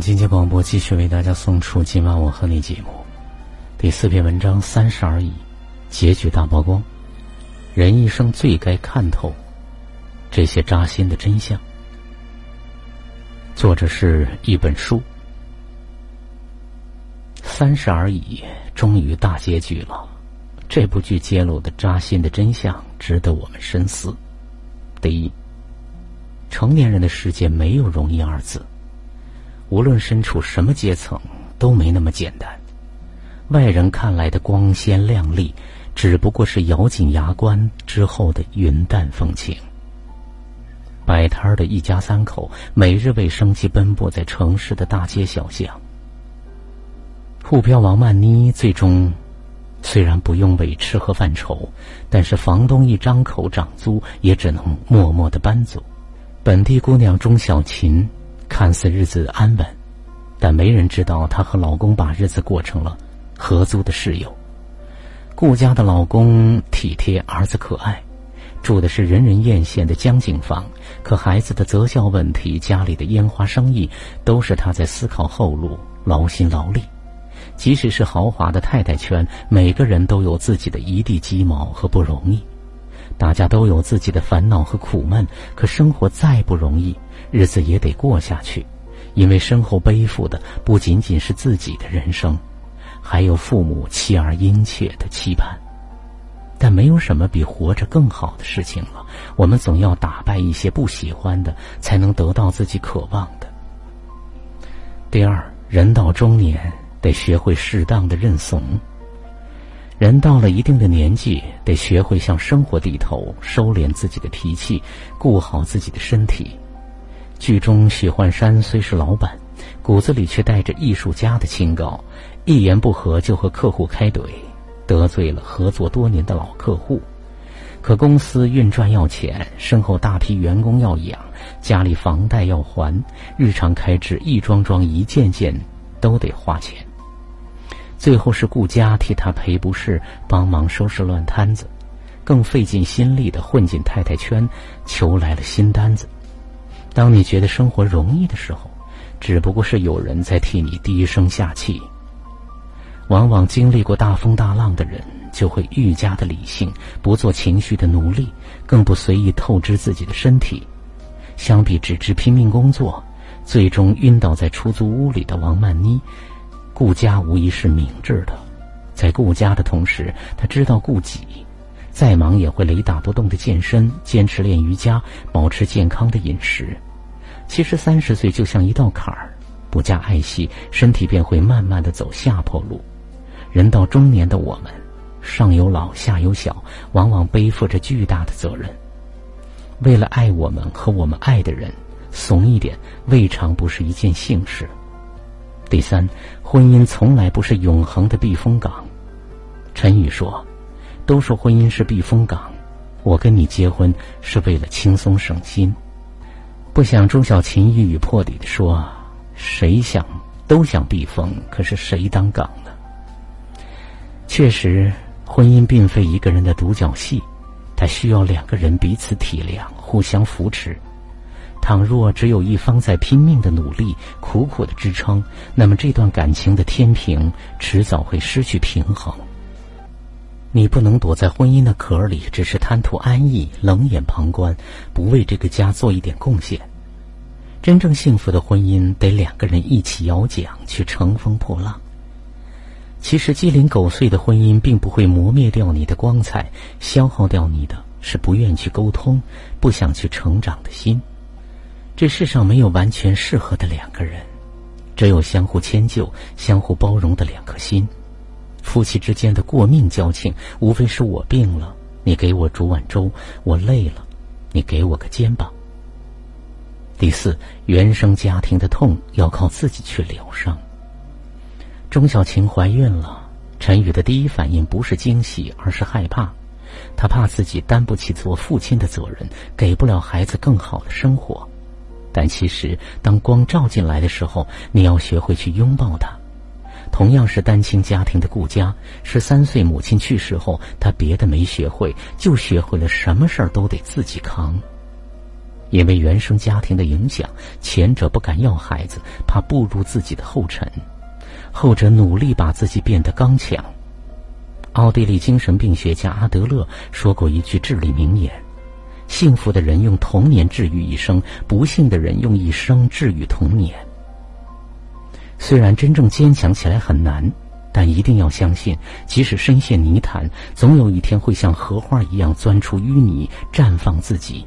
晚经济广播继续为大家送出今晚我和你节目第四篇文章《三十而已》，结局大曝光，人一生最该看透这些扎心的真相。作者是一本书，《三十而已》终于大结局了。这部剧揭露的扎心的真相，值得我们深思。第一，成年人的世界没有容易二字。无论身处什么阶层，都没那么简单。外人看来的光鲜亮丽，只不过是咬紧牙关之后的云淡风轻。摆摊儿的一家三口，每日为生计奔波在城市的大街小巷。沪漂王曼妮最终虽然不用为吃喝犯愁，但是房东一张口涨租，也只能默默的搬走。本地姑娘钟小琴。看似日子安稳，但没人知道她和老公把日子过成了合租的室友。顾家的老公体贴，儿子可爱，住的是人人艳羡的江景房。可孩子的择校问题、家里的烟花生意，都是他在思考后路，劳心劳力。即使是豪华的太太圈，每个人都有自己的一地鸡毛和不容易。大家都有自己的烦恼和苦闷，可生活再不容易。日子也得过下去，因为身后背负的不仅仅是自己的人生，还有父母妻儿殷切的期盼。但没有什么比活着更好的事情了。我们总要打败一些不喜欢的，才能得到自己渴望的。第二，人到中年得学会适当的认怂。人到了一定的年纪，得学会向生活低头，收敛自己的脾气，顾好自己的身体。剧中许幻山虽是老板，骨子里却带着艺术家的清高，一言不合就和客户开怼，得罪了合作多年的老客户。可公司运转要钱，身后大批员工要养，家里房贷要还，日常开支一桩桩一件件都得花钱。最后是顾家替他赔不是，帮忙收拾乱摊子，更费尽心力的混进太太圈，求来了新单子。当你觉得生活容易的时候，只不过是有人在替你低声下气。往往经历过大风大浪的人，就会愈加的理性，不做情绪的奴隶，更不随意透支自己的身体。相比只知拼命工作，最终晕倒在出租屋里的王曼妮，顾家无疑是明智的。在顾家的同时，他知道顾己。再忙也会雷打不动的健身，坚持练瑜伽，保持健康的饮食。其实三十岁就像一道坎儿，不加爱惜，身体便会慢慢的走下坡路。人到中年的我们，上有老下有小，往往背负着巨大的责任。为了爱我们和我们爱的人，怂一点未尝不是一件幸事。第三，婚姻从来不是永恒的避风港。陈宇说。都说婚姻是避风港，我跟你结婚是为了轻松省心。不想钟小琴一语破底的说：“谁想都想避风，可是谁当港呢？”确实，婚姻并非一个人的独角戏，它需要两个人彼此体谅、互相扶持。倘若只有一方在拼命的努力、苦苦的支撑，那么这段感情的天平迟早会失去平衡。你不能躲在婚姻的壳里，只是贪图安逸、冷眼旁观，不为这个家做一点贡献。真正幸福的婚姻，得两个人一起摇桨去乘风破浪。其实鸡零狗碎的婚姻，并不会磨灭掉你的光彩，消耗掉你的是不愿去沟通、不想去成长的心。这世上没有完全适合的两个人，只有相互迁就、相互包容的两颗心。夫妻之间的过命交情，无非是我病了，你给我煮碗粥；我累了，你给我个肩膀。第四，原生家庭的痛要靠自己去疗伤。钟小琴怀孕了，陈宇的第一反应不是惊喜，而是害怕。他怕自己担不起做父亲的责任，给不了孩子更好的生活。但其实，当光照进来的时候，你要学会去拥抱他。同样是单亲家庭的顾家，十三岁母亲去世后，他别的没学会，就学会了什么事儿都得自己扛。因为原生家庭的影响，前者不敢要孩子，怕步入自己的后尘；后者努力把自己变得刚强。奥地利精神病学家阿德勒说过一句至理名言：“幸福的人用童年治愈一生，不幸的人用一生治愈童年。”虽然真正坚强起来很难，但一定要相信，即使深陷泥潭，总有一天会像荷花一样钻出淤泥，绽放自己。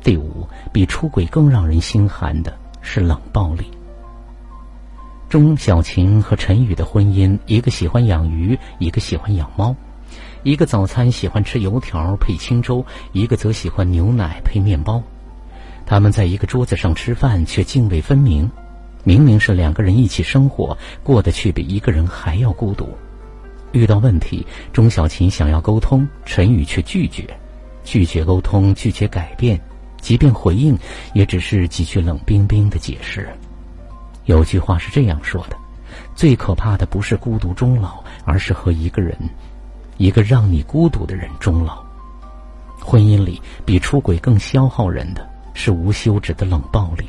第五，比出轨更让人心寒的是冷暴力。钟小琴和陈宇的婚姻，一个喜欢养鱼，一个喜欢养猫；一个早餐喜欢吃油条配清粥，一个则喜欢牛奶配面包。他们在一个桌子上吃饭，却泾渭分明。明明是两个人一起生活，过得却比一个人还要孤独。遇到问题，钟小琴想要沟通，陈宇却拒绝，拒绝沟通，拒绝改变。即便回应，也只是几句冷冰冰的解释。有句话是这样说的：最可怕的不是孤独终老，而是和一个人，一个让你孤独的人终老。婚姻里比出轨更消耗人的是无休止的冷暴力。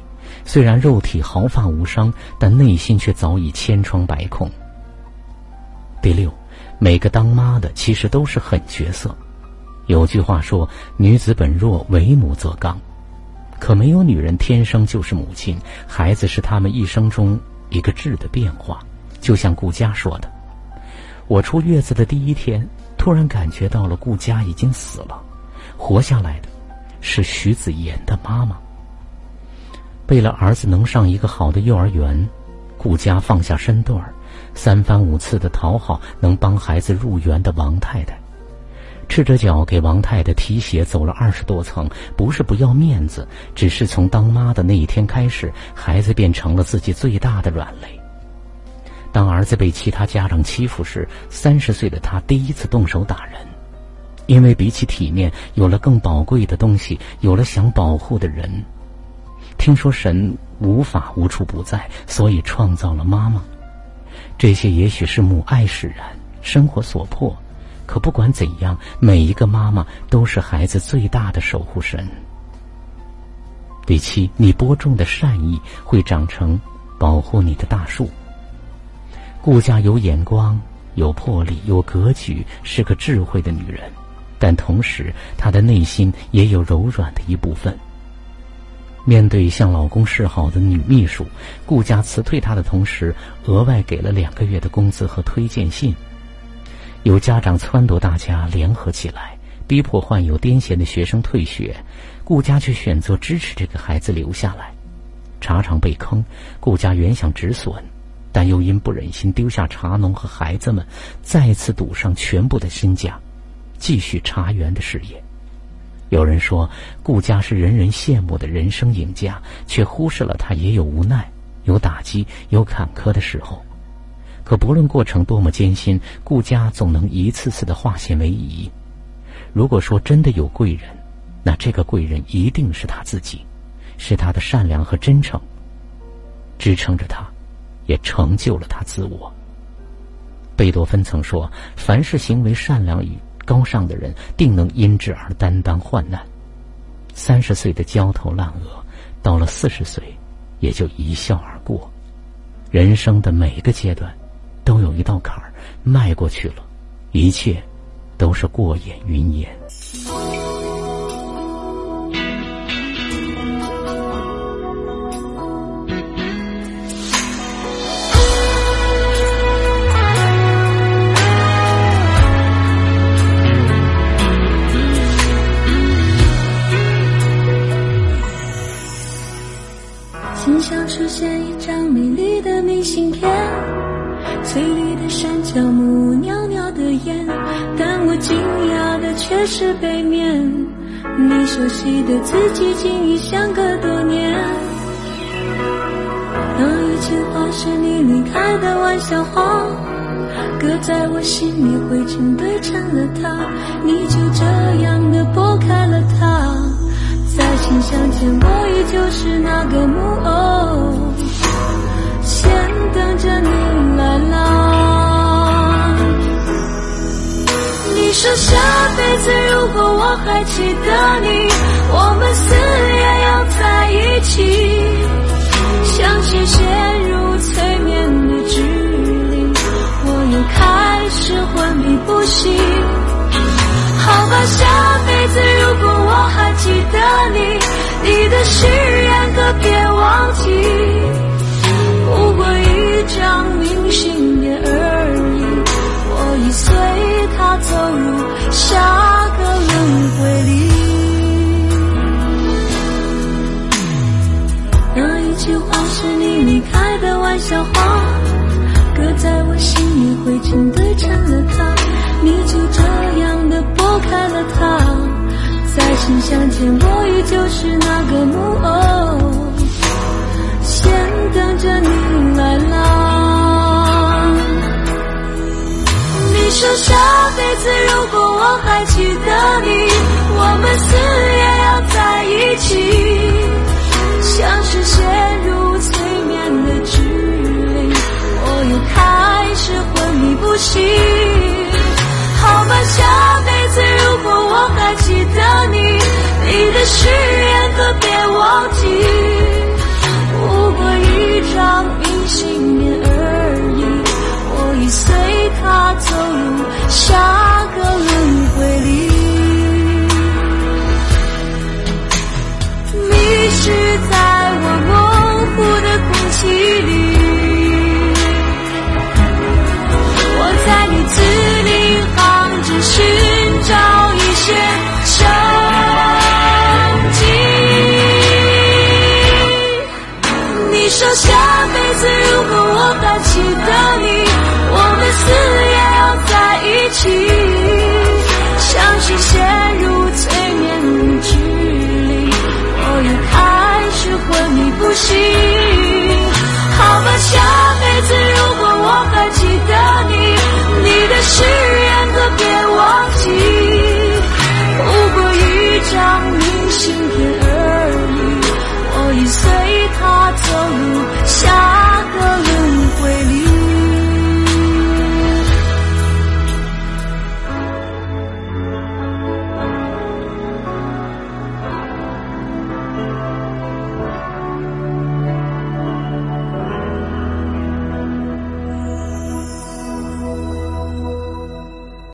虽然肉体毫发无伤，但内心却早已千疮百孔。第六，每个当妈的其实都是狠角色。有句话说：“女子本弱，为母则刚。”可没有女人天生就是母亲，孩子是他们一生中一个质的变化。就像顾佳说的：“我出月子的第一天，突然感觉到了顾佳已经死了，活下来的，是徐子言的妈妈。”为了儿子能上一个好的幼儿园，顾家放下身段儿，三番五次的讨好能帮孩子入园的王太太，赤着脚给王太太提鞋走了二十多层，不是不要面子，只是从当妈的那一天开始，孩子变成了自己最大的软肋。当儿子被其他家长欺负时，三十岁的他第一次动手打人，因为比起体面，有了更宝贵的东西，有了想保护的人。听说神无法无处不在，所以创造了妈妈。这些也许是母爱使然，生活所迫。可不管怎样，每一个妈妈都是孩子最大的守护神。第七，你播种的善意会长成保护你的大树。顾家有眼光、有魄力、有格局，是个智慧的女人，但同时她的内心也有柔软的一部分。面对向老公示好的女秘书，顾家辞退她的同时，额外给了两个月的工资和推荐信。有家长撺掇大家联合起来，逼迫患有癫痫的学生退学，顾家却选择支持这个孩子留下来。茶厂被坑，顾家原想止损，但又因不忍心丢下茶农和孩子们，再次赌上全部的身家，继续茶园的事业。有人说，顾家是人人羡慕的人生赢家，却忽视了他也有无奈、有打击、有坎坷的时候。可不论过程多么艰辛，顾家总能一次次的化险为夷。如果说真的有贵人，那这个贵人一定是他自己，是他的善良和真诚支撑着他，也成就了他自我。贝多芬曾说：“凡是行为善良与……”高尚的人定能因之而担当患难。三十岁的焦头烂额，到了四十岁，也就一笑而过。人生的每个阶段，都有一道坎儿，迈过去了，一切都是过眼云烟。是背面。你熟悉的字迹，竟已相隔多年。那一句话是你离开的玩笑话，搁在我心里灰尘堆成了塔，你就这样的拨开了它。再次相见，我依旧是那个木偶。先等着你来啦！你说下辈子如果我还记得你，我们死也要在一起，像是陷入催眠的指令，我又开始昏迷不醒。好吧，下辈子如果我还记得你，你的誓言可别忘记，再次相见，我依旧是那个木偶，先等着你来啦。你说下辈子如果我还记得你，我们死也要在一起。像是陷入催眠的指令，我又开始昏迷不醒。